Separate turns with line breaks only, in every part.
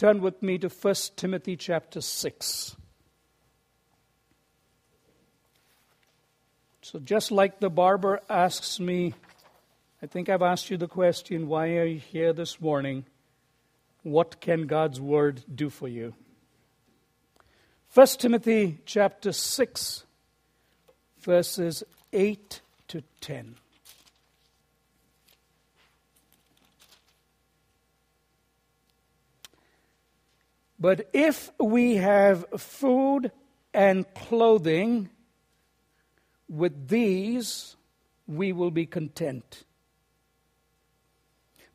turn with me to 1 Timothy chapter 6. So, just like the barber asks me, I think I've asked you the question, why are you here this morning? What can God's word do for you? 1 Timothy chapter 6, verses 8 to 10. But if we have food and clothing, with these we will be content.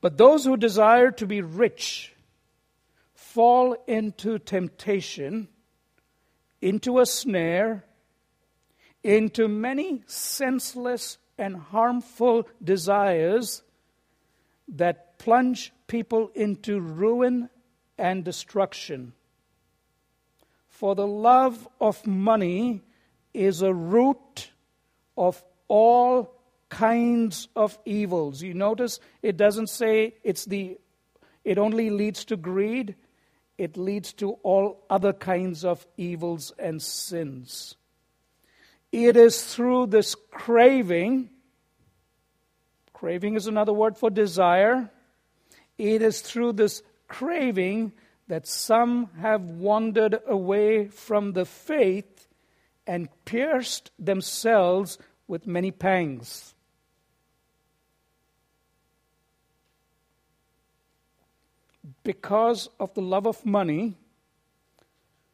But those who desire to be rich fall into temptation, into a snare, into many senseless and harmful desires that plunge people into ruin and destruction. For the love of money is a root of all kinds of evils. You notice it doesn't say it's the it only leads to greed, it leads to all other kinds of evils and sins. It is through this craving, craving is another word for desire. It is through this craving that some have wandered away from the faith and pierced themselves with many pangs. Because of the love of money,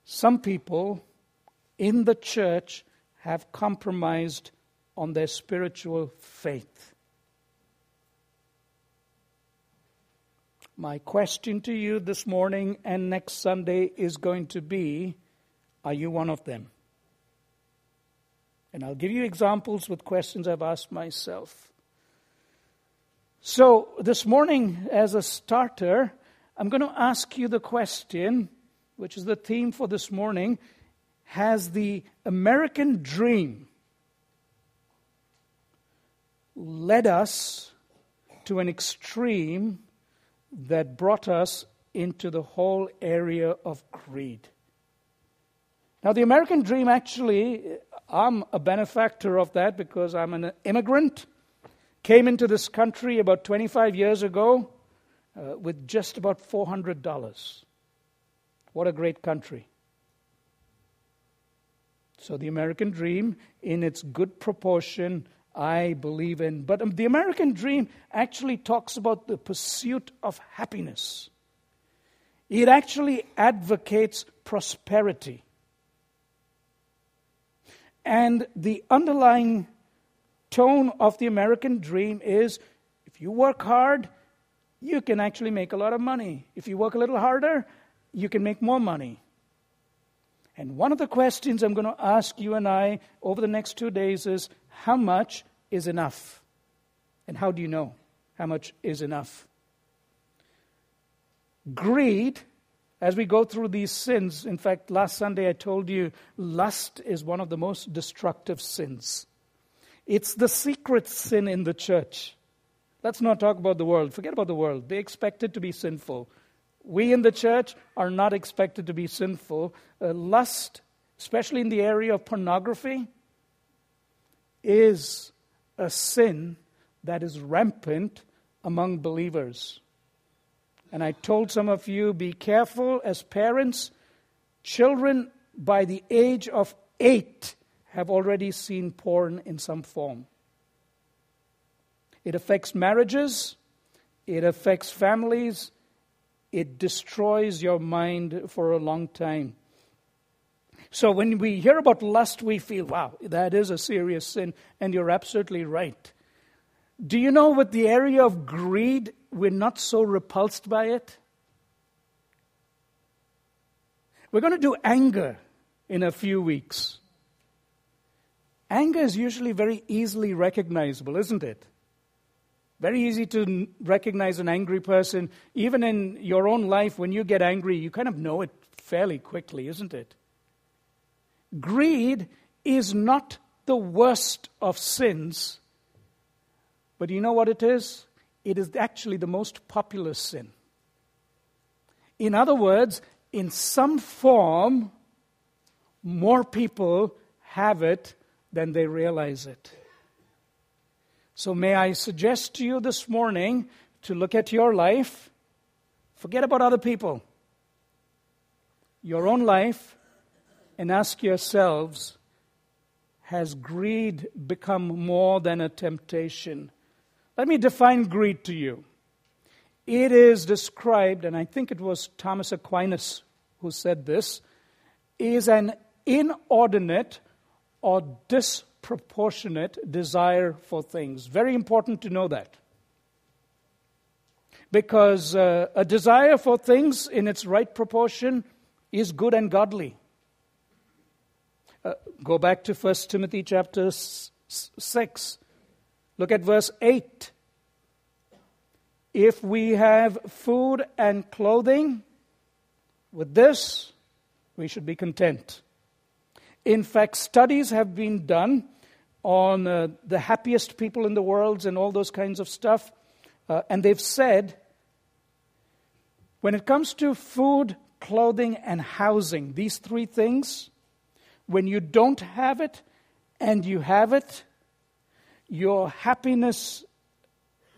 some people in the church have compromised on their spiritual faith. My question to you this morning and next Sunday is going to be Are you one of them? And I'll give you examples with questions I've asked myself. So, this morning, as a starter, I'm going to ask you the question, which is the theme for this morning Has the American dream led us to an extreme that brought us into the whole area of greed? Now, the American dream actually I'm a benefactor of that because I'm an immigrant. Came into this country about 25 years ago uh, with just about $400. What a great country. So, the American dream, in its good proportion, I believe in. But um, the American dream actually talks about the pursuit of happiness, it actually advocates prosperity. And the underlying tone of the American dream is if you work hard, you can actually make a lot of money. If you work a little harder, you can make more money. And one of the questions I'm going to ask you and I over the next two days is how much is enough? And how do you know how much is enough? Greed as we go through these sins, in fact, last Sunday I told you lust is one of the most destructive sins. It's the secret sin in the church. Let's not talk about the world. Forget about the world. They expect it to be sinful. We in the church are not expected to be sinful. Uh, lust, especially in the area of pornography, is a sin that is rampant among believers. And I told some of you be careful as parents. Children by the age of eight have already seen porn in some form. It affects marriages, it affects families, it destroys your mind for a long time. So when we hear about lust, we feel, wow, that is a serious sin, and you're absolutely right. Do you know with the area of greed, we're not so repulsed by it? We're going to do anger in a few weeks. Anger is usually very easily recognizable, isn't it? Very easy to recognize an angry person. Even in your own life, when you get angry, you kind of know it fairly quickly, isn't it? Greed is not the worst of sins but you know what it is? It is actually the most popular sin. In other words, in some form, more people have it than they realize it. So, may I suggest to you this morning to look at your life, forget about other people, your own life, and ask yourselves has greed become more than a temptation? Let me define greed to you. It is described, and I think it was Thomas Aquinas who said this, is an inordinate or disproportionate desire for things. Very important to know that. Because uh, a desire for things in its right proportion is good and godly. Uh, go back to 1 Timothy chapter 6. Look at verse 8. If we have food and clothing, with this, we should be content. In fact, studies have been done on uh, the happiest people in the world and all those kinds of stuff. Uh, and they've said when it comes to food, clothing, and housing, these three things, when you don't have it and you have it, your happiness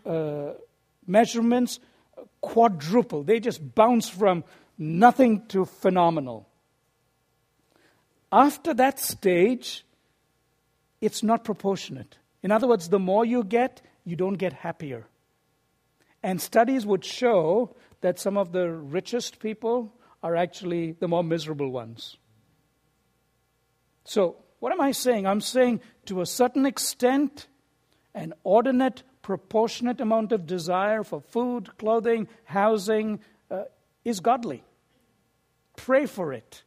uh, measurements quadruple. They just bounce from nothing to phenomenal. After that stage, it's not proportionate. In other words, the more you get, you don't get happier. And studies would show that some of the richest people are actually the more miserable ones. So, what am I saying? I'm saying to a certain extent, an ordinate, proportionate amount of desire for food, clothing, housing uh, is godly. Pray for it.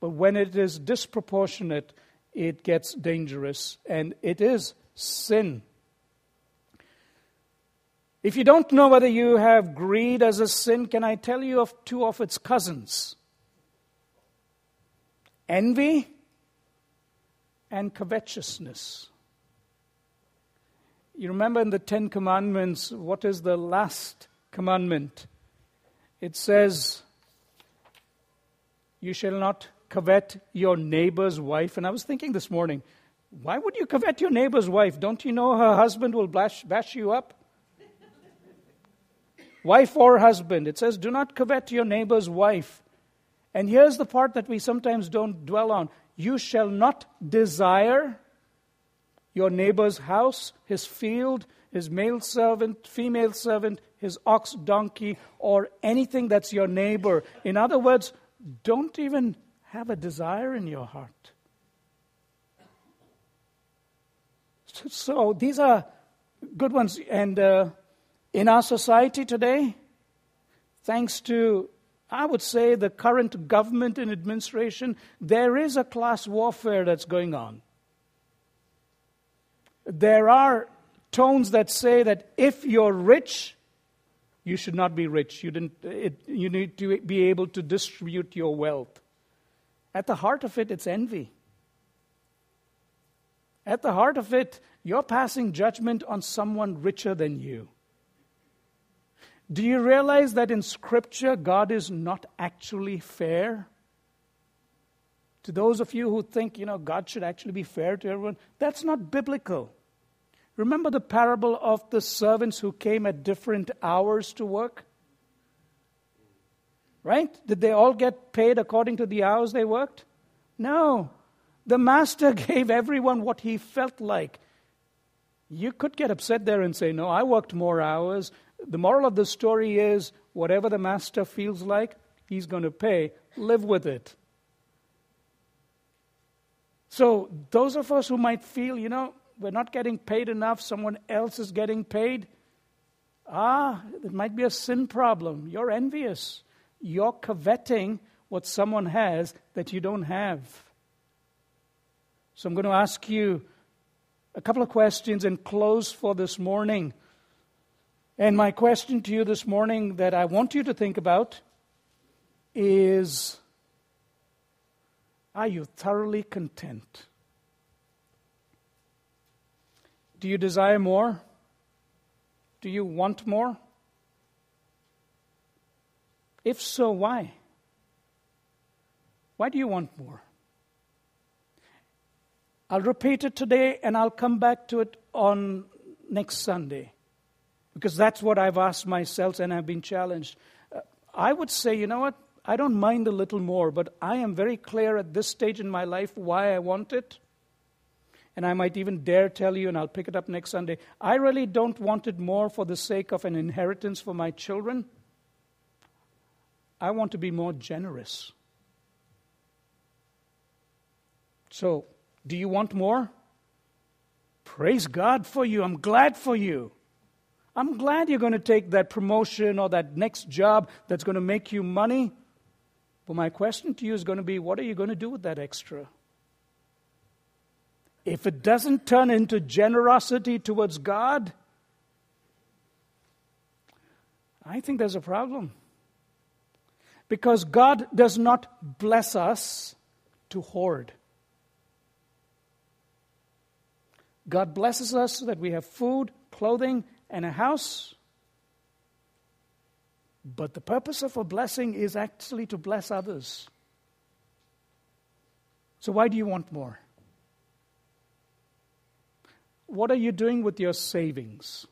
But when it is disproportionate, it gets dangerous and it is sin. If you don't know whether you have greed as a sin, can I tell you of two of its cousins? Envy and covetousness. You remember in the Ten Commandments, what is the last commandment? It says, You shall not covet your neighbor's wife. And I was thinking this morning, why would you covet your neighbor's wife? Don't you know her husband will bash, bash you up? wife or husband. It says, Do not covet your neighbor's wife. And here's the part that we sometimes don't dwell on you shall not desire your neighbor's house, his field, his male servant, female servant, his ox, donkey, or anything that's your neighbor. In other words, don't even have a desire in your heart. So, these are good ones. And uh, in our society today, thanks to I would say the current government and administration, there is a class warfare that's going on. There are tones that say that if you're rich, you should not be rich. You, didn't, it, you need to be able to distribute your wealth. At the heart of it, it's envy. At the heart of it, you're passing judgment on someone richer than you. Do you realize that in Scripture, God is not actually fair? To those of you who think, you know, God should actually be fair to everyone, that's not biblical. Remember the parable of the servants who came at different hours to work? Right? Did they all get paid according to the hours they worked? No. The master gave everyone what he felt like. You could get upset there and say, No, I worked more hours the moral of the story is whatever the master feels like, he's going to pay. Live with it. So, those of us who might feel, you know, we're not getting paid enough, someone else is getting paid, ah, it might be a sin problem. You're envious. You're coveting what someone has that you don't have. So, I'm going to ask you a couple of questions and close for this morning. And my question to you this morning that I want you to think about is Are you thoroughly content? Do you desire more? Do you want more? If so, why? Why do you want more? I'll repeat it today and I'll come back to it on next Sunday because that's what I've asked myself and I've been challenged. Uh, I would say, you know what? I don't mind a little more, but I am very clear at this stage in my life why I want it. And I might even dare tell you, and I'll pick it up next Sunday. I really don't want it more for the sake of an inheritance for my children. I want to be more generous. So, do you want more? Praise God for you. I'm glad for you. I'm glad you're going to take that promotion or that next job that's going to make you money. But my question to you is going to be what are you going to do with that extra? If it doesn't turn into generosity towards God, I think there's a problem. Because God does not bless us to hoard. God blesses us so that we have food, clothing, and a house. But the purpose of a blessing is actually to bless others. So, why do you want more? What are you doing with your savings?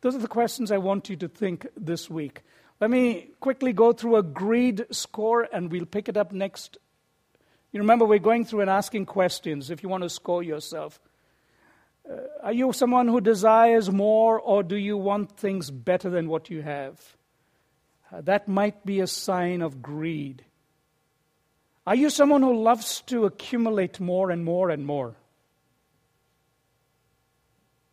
Those are the questions I want you to think this week. Let me quickly go through a greed score and we'll pick it up next. You remember, we're going through and asking questions if you want to score yourself. Uh, are you someone who desires more, or do you want things better than what you have? Uh, that might be a sign of greed. Are you someone who loves to accumulate more and more and more?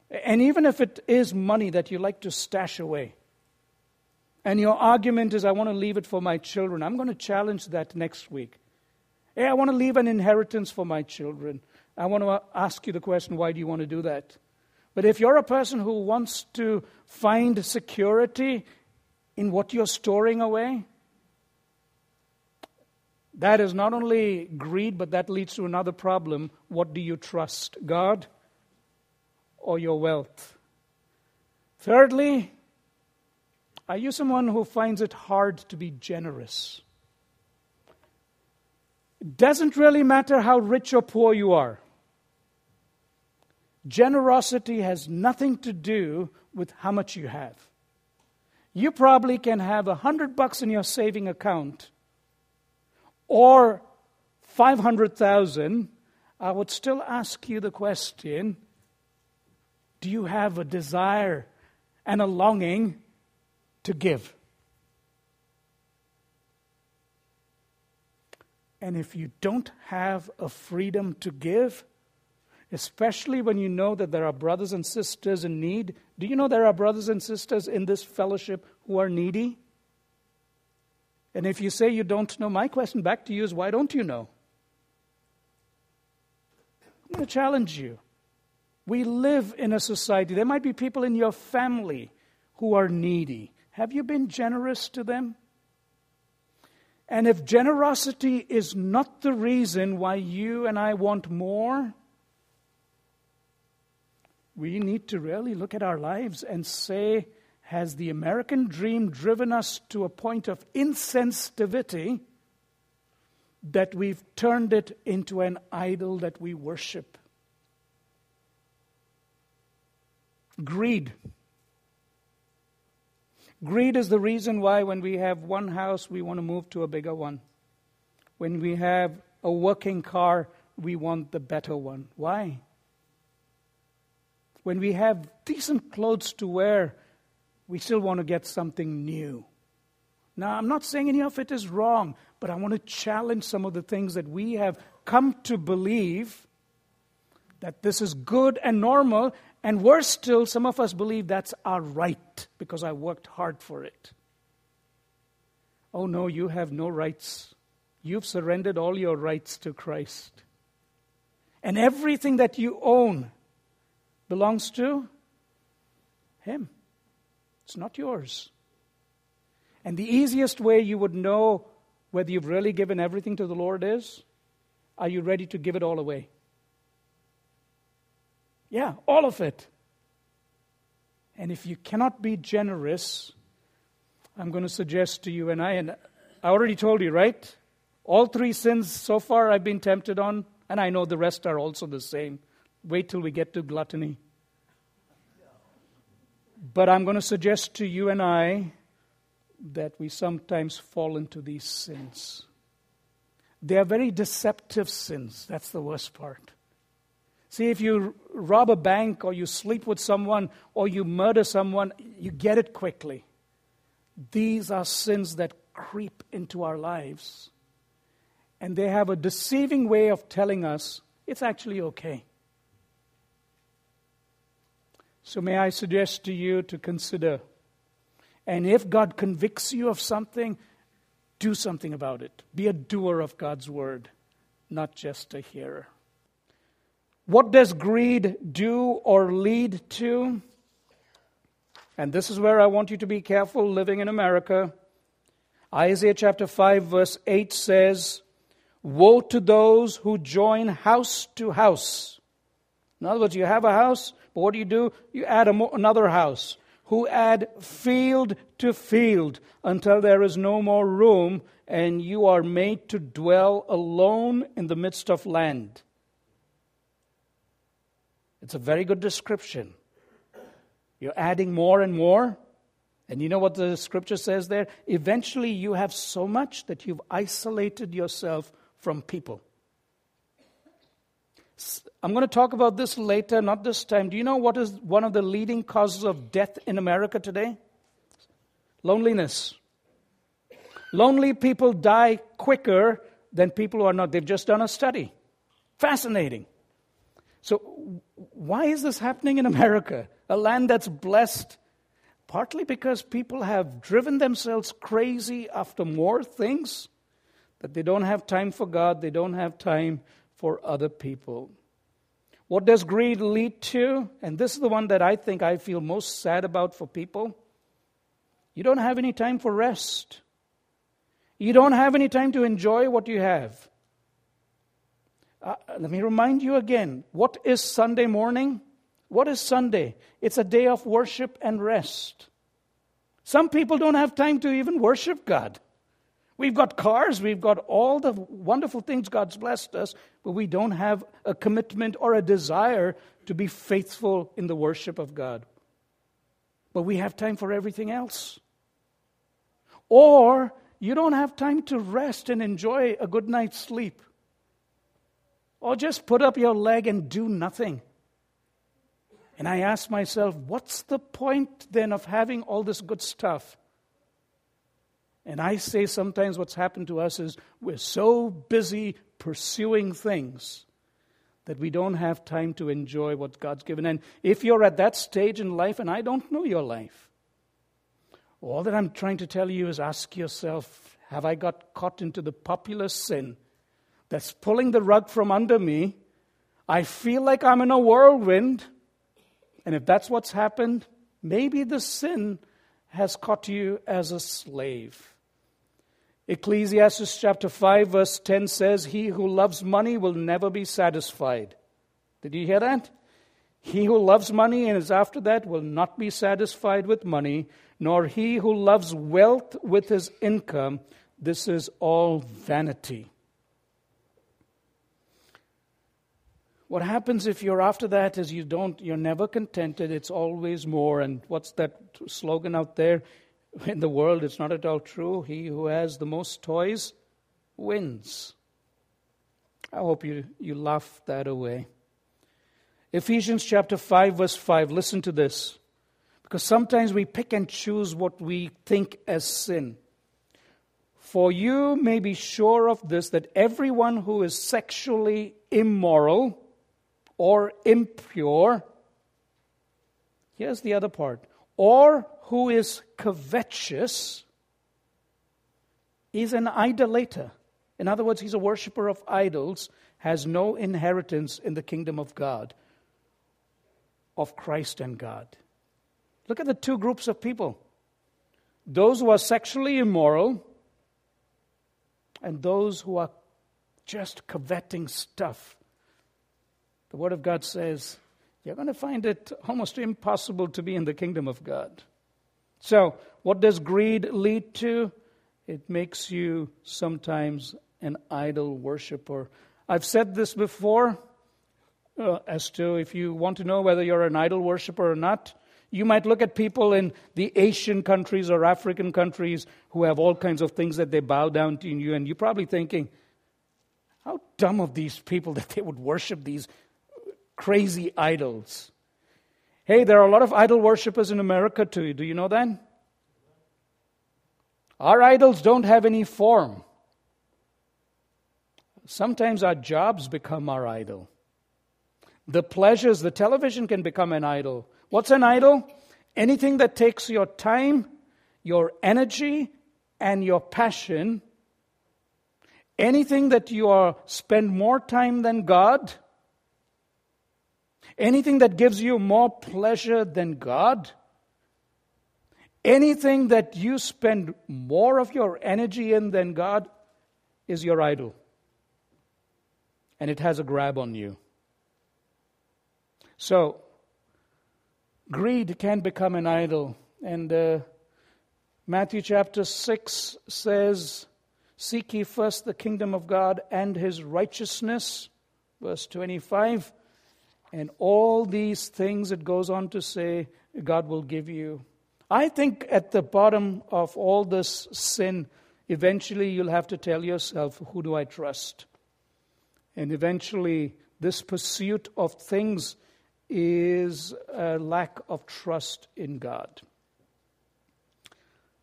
And even if it is money that you like to stash away, and your argument is, I want to leave it for my children, I'm going to challenge that next week. Hey, I want to leave an inheritance for my children. I want to ask you the question why do you want to do that? But if you're a person who wants to find security in what you're storing away, that is not only greed, but that leads to another problem. What do you trust, God or your wealth? Thirdly, are you someone who finds it hard to be generous? It doesn't really matter how rich or poor you are. Generosity has nothing to do with how much you have. You probably can have a hundred bucks in your saving account or 500,000. I would still ask you the question do you have a desire and a longing to give? And if you don't have a freedom to give, especially when you know that there are brothers and sisters in need. Do you know there are brothers and sisters in this fellowship who are needy? And if you say you don't know, my question back to you is why don't you know? I'm going to challenge you. We live in a society, there might be people in your family who are needy. Have you been generous to them? And if generosity is not the reason why you and I want more, we need to really look at our lives and say, has the American dream driven us to a point of insensitivity that we've turned it into an idol that we worship? Greed. Greed is the reason why, when we have one house, we want to move to a bigger one. When we have a working car, we want the better one. Why? When we have decent clothes to wear, we still want to get something new. Now, I'm not saying any of it is wrong, but I want to challenge some of the things that we have come to believe that this is good and normal, and worse still, some of us believe that's our right because I worked hard for it. Oh no, you have no rights. You've surrendered all your rights to Christ. And everything that you own belongs to Him. It's not yours. And the easiest way you would know whether you've really given everything to the Lord is are you ready to give it all away? Yeah, all of it. And if you cannot be generous, I'm going to suggest to you and I, and I already told you, right? All three sins so far I've been tempted on, and I know the rest are also the same. Wait till we get to gluttony. But I'm going to suggest to you and I that we sometimes fall into these sins. They are very deceptive sins. That's the worst part. See, if you rob a bank or you sleep with someone or you murder someone, you get it quickly. These are sins that creep into our lives. And they have a deceiving way of telling us it's actually okay. So, may I suggest to you to consider, and if God convicts you of something, do something about it. Be a doer of God's word, not just a hearer. What does greed do or lead to? And this is where I want you to be careful living in America. Isaiah chapter 5, verse 8 says, Woe to those who join house to house. In other words, you have a house, but what do you do? You add mo- another house. Who add field to field until there is no more room, and you are made to dwell alone in the midst of land. It's a very good description. You're adding more and more. And you know what the scripture says there? Eventually, you have so much that you've isolated yourself from people. I'm going to talk about this later, not this time. Do you know what is one of the leading causes of death in America today? Loneliness. Lonely people die quicker than people who are not. They've just done a study. Fascinating. So, why is this happening in America? A land that's blessed, partly because people have driven themselves crazy after more things, that they don't have time for God, they don't have time for other people. What does greed lead to? And this is the one that I think I feel most sad about for people. You don't have any time for rest. You don't have any time to enjoy what you have. Uh, let me remind you again what is Sunday morning? What is Sunday? It's a day of worship and rest. Some people don't have time to even worship God. We've got cars, we've got all the wonderful things God's blessed us, but we don't have a commitment or a desire to be faithful in the worship of God. But we have time for everything else. Or you don't have time to rest and enjoy a good night's sleep. Or just put up your leg and do nothing. And I ask myself, what's the point then of having all this good stuff? And I say sometimes what's happened to us is we're so busy pursuing things that we don't have time to enjoy what God's given. And if you're at that stage in life, and I don't know your life, all that I'm trying to tell you is ask yourself have I got caught into the popular sin that's pulling the rug from under me? I feel like I'm in a whirlwind. And if that's what's happened, maybe the sin has caught you as a slave. Ecclesiastes chapter 5, verse 10 says, He who loves money will never be satisfied. Did you hear that? He who loves money and is after that will not be satisfied with money, nor he who loves wealth with his income. This is all vanity. What happens if you're after that is you don't, you're never contented, it's always more. And what's that slogan out there? In the world, it's not at all true. He who has the most toys wins. I hope you, you laugh that away. Ephesians chapter 5, verse 5. Listen to this. Because sometimes we pick and choose what we think as sin. For you may be sure of this that everyone who is sexually immoral or impure, here's the other part, or who is covetous is an idolater. In other words, he's a worshiper of idols, has no inheritance in the kingdom of God, of Christ and God. Look at the two groups of people those who are sexually immoral and those who are just coveting stuff. The Word of God says you're going to find it almost impossible to be in the kingdom of God. So, what does greed lead to? It makes you sometimes an idol worshiper. I've said this before uh, as to if you want to know whether you're an idol worshiper or not, you might look at people in the Asian countries or African countries who have all kinds of things that they bow down to you, and you're probably thinking, how dumb of these people that they would worship these crazy idols. Hey, there are a lot of idol worshippers in America too. Do you know that? Our idols don't have any form. Sometimes our jobs become our idol. The pleasures, the television can become an idol. What's an idol? Anything that takes your time, your energy, and your passion. Anything that you are, spend more time than God. Anything that gives you more pleasure than God. Anything that you spend more of your energy in than God is your idol. And it has a grab on you. So, greed can become an idol. And uh, Matthew chapter 6 says, Seek ye first the kingdom of God and his righteousness. Verse 25. And all these things, it goes on to say, God will give you. I think at the bottom of all this sin, eventually you'll have to tell yourself, who do I trust? And eventually, this pursuit of things is a lack of trust in God.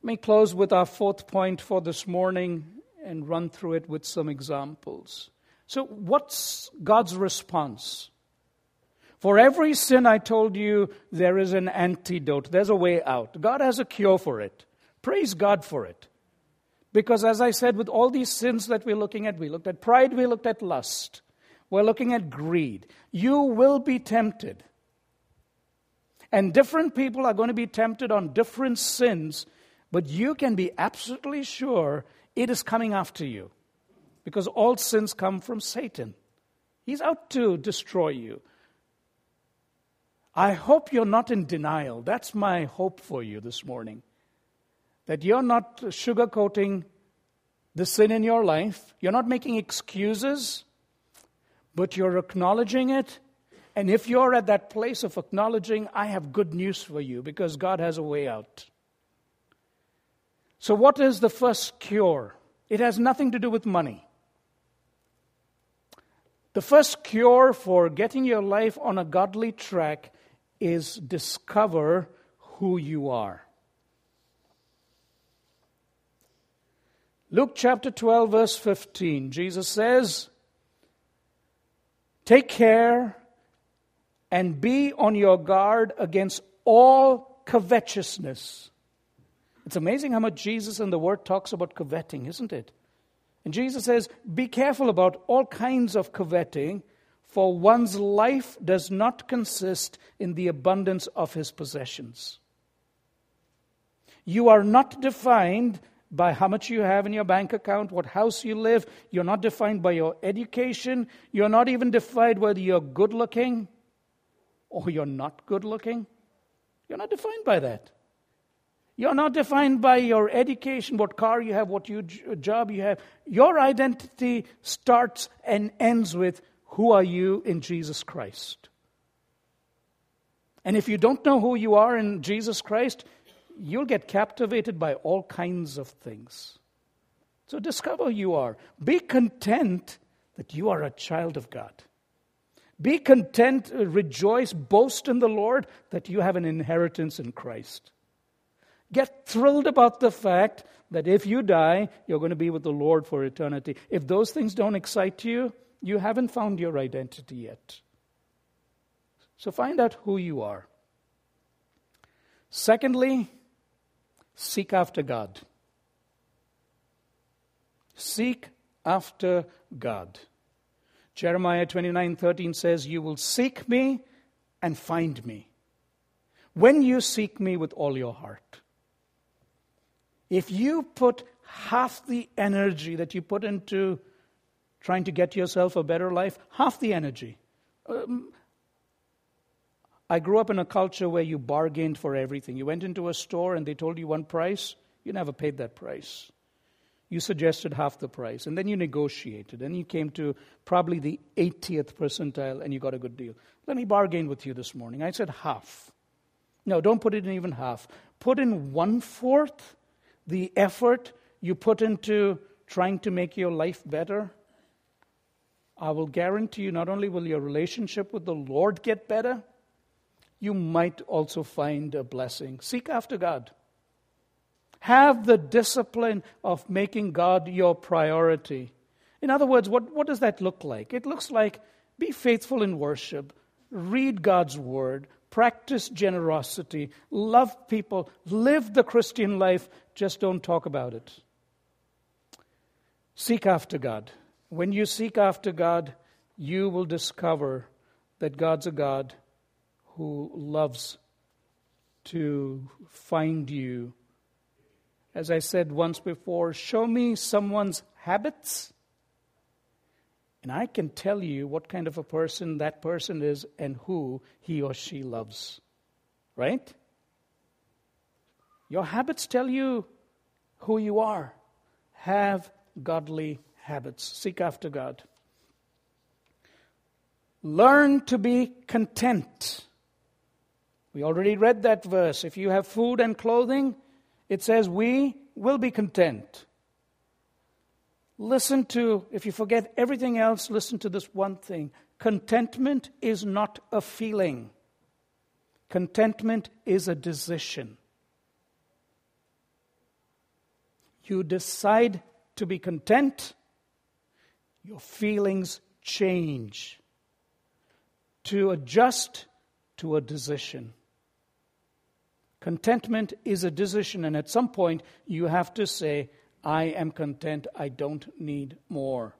Let me close with our fourth point for this morning and run through it with some examples. So, what's God's response? For every sin I told you, there is an antidote, there's a way out. God has a cure for it. Praise God for it. Because, as I said, with all these sins that we're looking at, we looked at pride, we looked at lust. We're looking at greed. You will be tempted. And different people are going to be tempted on different sins, but you can be absolutely sure it is coming after you. Because all sins come from Satan. He's out to destroy you. I hope you're not in denial. That's my hope for you this morning. That you're not sugarcoating the sin in your life, you're not making excuses but you're acknowledging it. And if you're at that place of acknowledging, I have good news for you because God has a way out. So, what is the first cure? It has nothing to do with money. The first cure for getting your life on a godly track is discover who you are. Luke chapter 12, verse 15, Jesus says, Take care and be on your guard against all covetousness. It's amazing how much Jesus and the Word talks about coveting, isn't it? And Jesus says, Be careful about all kinds of coveting, for one's life does not consist in the abundance of his possessions. You are not defined by how much you have in your bank account, what house you live. You're not defined by your education. You're not even defined whether you're good looking or you're not good looking. You're not defined by that. You're not defined by your education, what car you have, what you, job you have. Your identity starts and ends with who are you in Jesus Christ. And if you don't know who you are in Jesus Christ, you'll get captivated by all kinds of things. So discover who you are. Be content that you are a child of God. Be content, uh, rejoice, boast in the Lord that you have an inheritance in Christ. Get thrilled about the fact that if you die, you're going to be with the Lord for eternity. If those things don't excite you, you haven't found your identity yet. So find out who you are. Secondly, Seek after God. Seek after God. Jeremiah 29:13 says, "You will seek me and find me when you seek me with all your heart." If you put half the energy that you put into trying to get yourself a better life, half the energy, um, I grew up in a culture where you bargained for everything. You went into a store and they told you one price, you never paid that price. You suggested half the price, and then you negotiated, and you came to probably the 80th percentile and you got a good deal. Let me bargain with you this morning. I said half. No, don't put it in even half. Put in one fourth the effort you put into trying to make your life better. I will guarantee you not only will your relationship with the Lord get better, you might also find a blessing. Seek after God. Have the discipline of making God your priority. In other words, what, what does that look like? It looks like be faithful in worship, read God's word, practice generosity, love people, live the Christian life, just don't talk about it. Seek after God. When you seek after God, you will discover that God's a God who loves to find you. As I said once before, show me someone's habits and I can tell you what kind of a person that person is and who he or she loves. Right? Your habits tell you who you are. Have godly habits. Seek after God. Learn to be content. We already read that verse. If you have food and clothing, it says, We will be content. Listen to, if you forget everything else, listen to this one thing. Contentment is not a feeling, contentment is a decision. You decide to be content, your feelings change to adjust to a decision. Contentment is a decision, and at some point you have to say, I am content. I don't need more.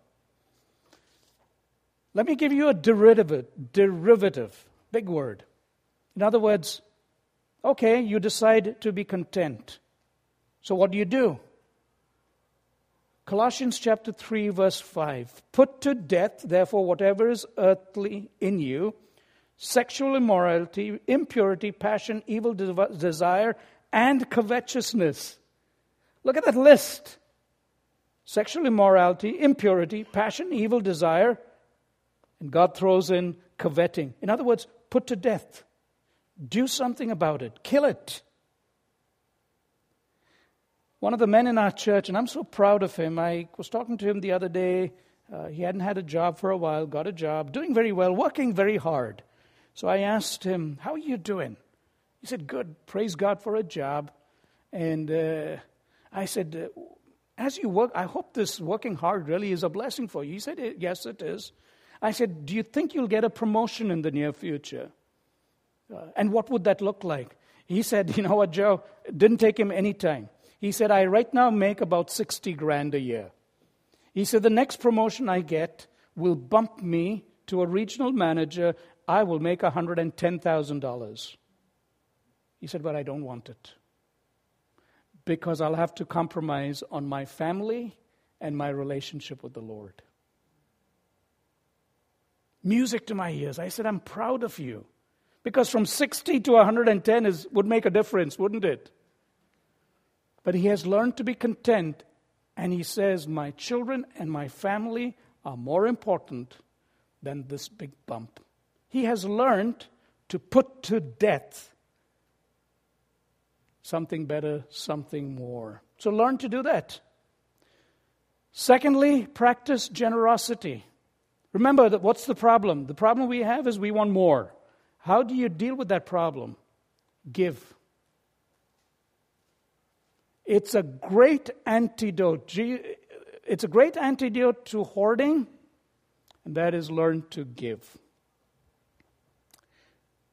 Let me give you a derivative, derivative, big word. In other words, okay, you decide to be content. So what do you do? Colossians chapter 3, verse 5. Put to death, therefore, whatever is earthly in you sexual immorality, impurity, passion, evil desire, and covetousness. Look at that list sexual immorality, impurity, passion, evil desire, and God throws in coveting. In other words, put to death. Do something about it, kill it. One of the men in our church, and I'm so proud of him, I was talking to him the other day. Uh, he hadn't had a job for a while, got a job, doing very well, working very hard. So I asked him, How are you doing? He said, Good, praise God for a job. And uh, I said, uh, As you work, I hope this working hard really is a blessing for you. He said, Yes, it is. I said, Do you think you'll get a promotion in the near future? Uh, and what would that look like? He said, You know what, Joe? It didn't take him any time. He said, I right now make about 60 grand a year. He said, The next promotion I get will bump me to a regional manager. I will make $110,000. He said, But I don't want it because I'll have to compromise on my family and my relationship with the Lord. Music to my ears. I said, I'm proud of you. Because from 60 to 110 is, would make a difference, wouldn't it? But he has learned to be content, and he says, My children and my family are more important than this big bump. He has learned to put to death something better, something more. So learn to do that. Secondly, practice generosity. Remember that what's the problem? The problem we have is we want more. How do you deal with that problem? Give. It's a great antidote. It's a great antidote to hoarding, and that is learn to give.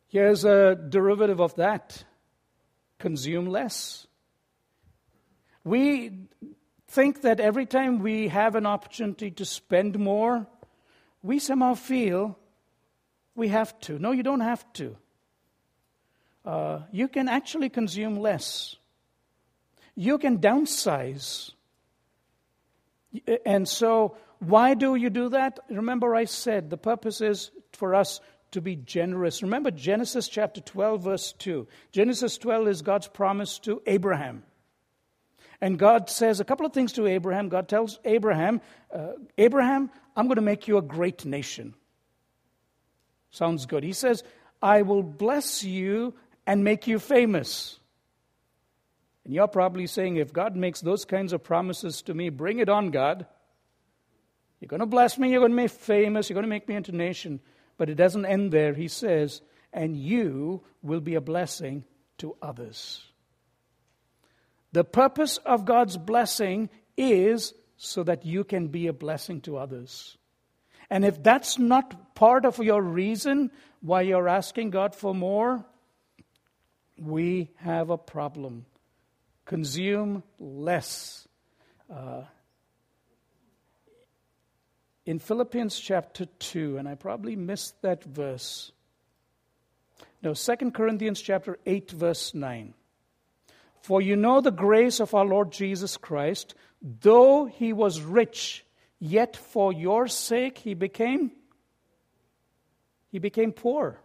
Here's a derivative of that consume less. We think that every time we have an opportunity to spend more, we somehow feel we have to. No, you don't have to. Uh, you can actually consume less. You can downsize. And so, why do you do that? Remember, I said the purpose is for us to be generous. Remember Genesis chapter 12, verse 2. Genesis 12 is God's promise to Abraham. And God says a couple of things to Abraham. God tells Abraham, uh, Abraham, I'm going to make you a great nation. Sounds good. He says, I will bless you and make you famous. And you're probably saying, if God makes those kinds of promises to me, bring it on, God. You're going to bless me, you're going to make me famous, you're going to make me into a nation. But it doesn't end there. He says, and you will be a blessing to others. The purpose of God's blessing is so that you can be a blessing to others. And if that's not part of your reason why you're asking God for more, we have a problem. Consume less. Uh, in Philippians chapter 2, and I probably missed that verse. No, 2 Corinthians chapter 8, verse 9. For you know the grace of our Lord Jesus Christ, though he was rich, yet for your sake he became he became poor.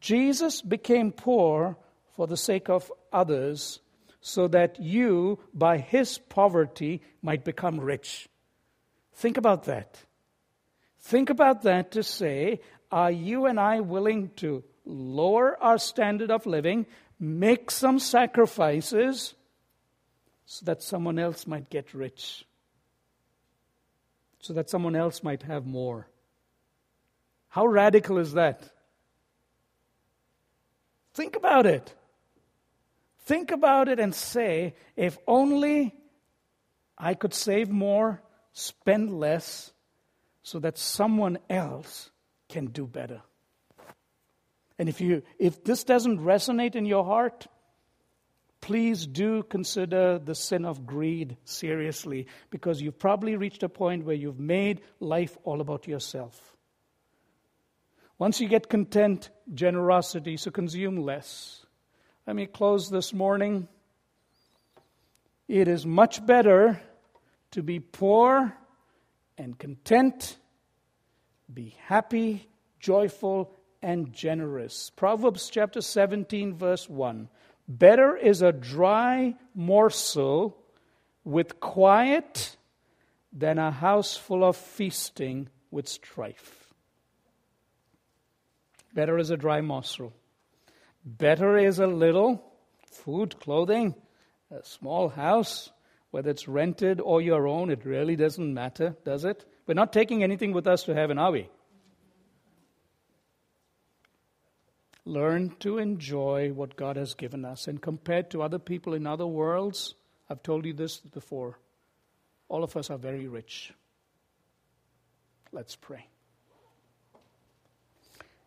Jesus became poor for the sake of others, so that you, by his poverty, might become rich. Think about that. Think about that to say, are you and I willing to lower our standard of living, make some sacrifices, so that someone else might get rich? So that someone else might have more. How radical is that? Think about it. Think about it and say, if only I could save more, spend less so that someone else can do better. And if you if this doesn't resonate in your heart, please do consider the sin of greed seriously because you've probably reached a point where you've made life all about yourself. Once you get content, generosity, so consume less. Let me close this morning. It is much better to be poor and content, be happy, joyful, and generous. Proverbs chapter 17, verse 1. Better is a dry morsel with quiet than a house full of feasting with strife. Better is a dry morsel. Better is a little food, clothing, a small house whether it's rented or your own, it really doesn't matter, does it? We're not taking anything with us to heaven, are we? Learn to enjoy what God has given us. And compared to other people in other worlds, I've told you this before, all of us are very rich. Let's pray.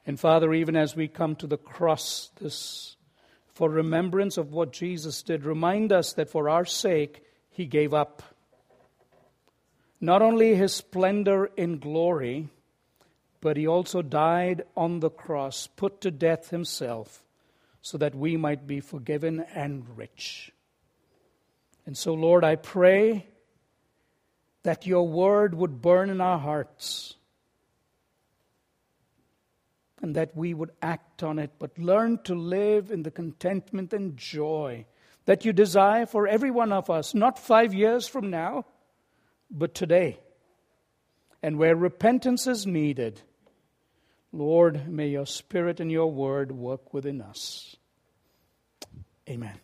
And Father, even as we come to the cross this for remembrance of what Jesus did, remind us that for our sake he gave up. Not only his splendor in glory, but he also died on the cross, put to death himself, so that we might be forgiven and rich. And so, Lord, I pray that your word would burn in our hearts and that we would act on it, but learn to live in the contentment and joy that you desire for every one of us, not five years from now, but today. And where repentance is needed, Lord, may your Spirit and your word work within us. Amen.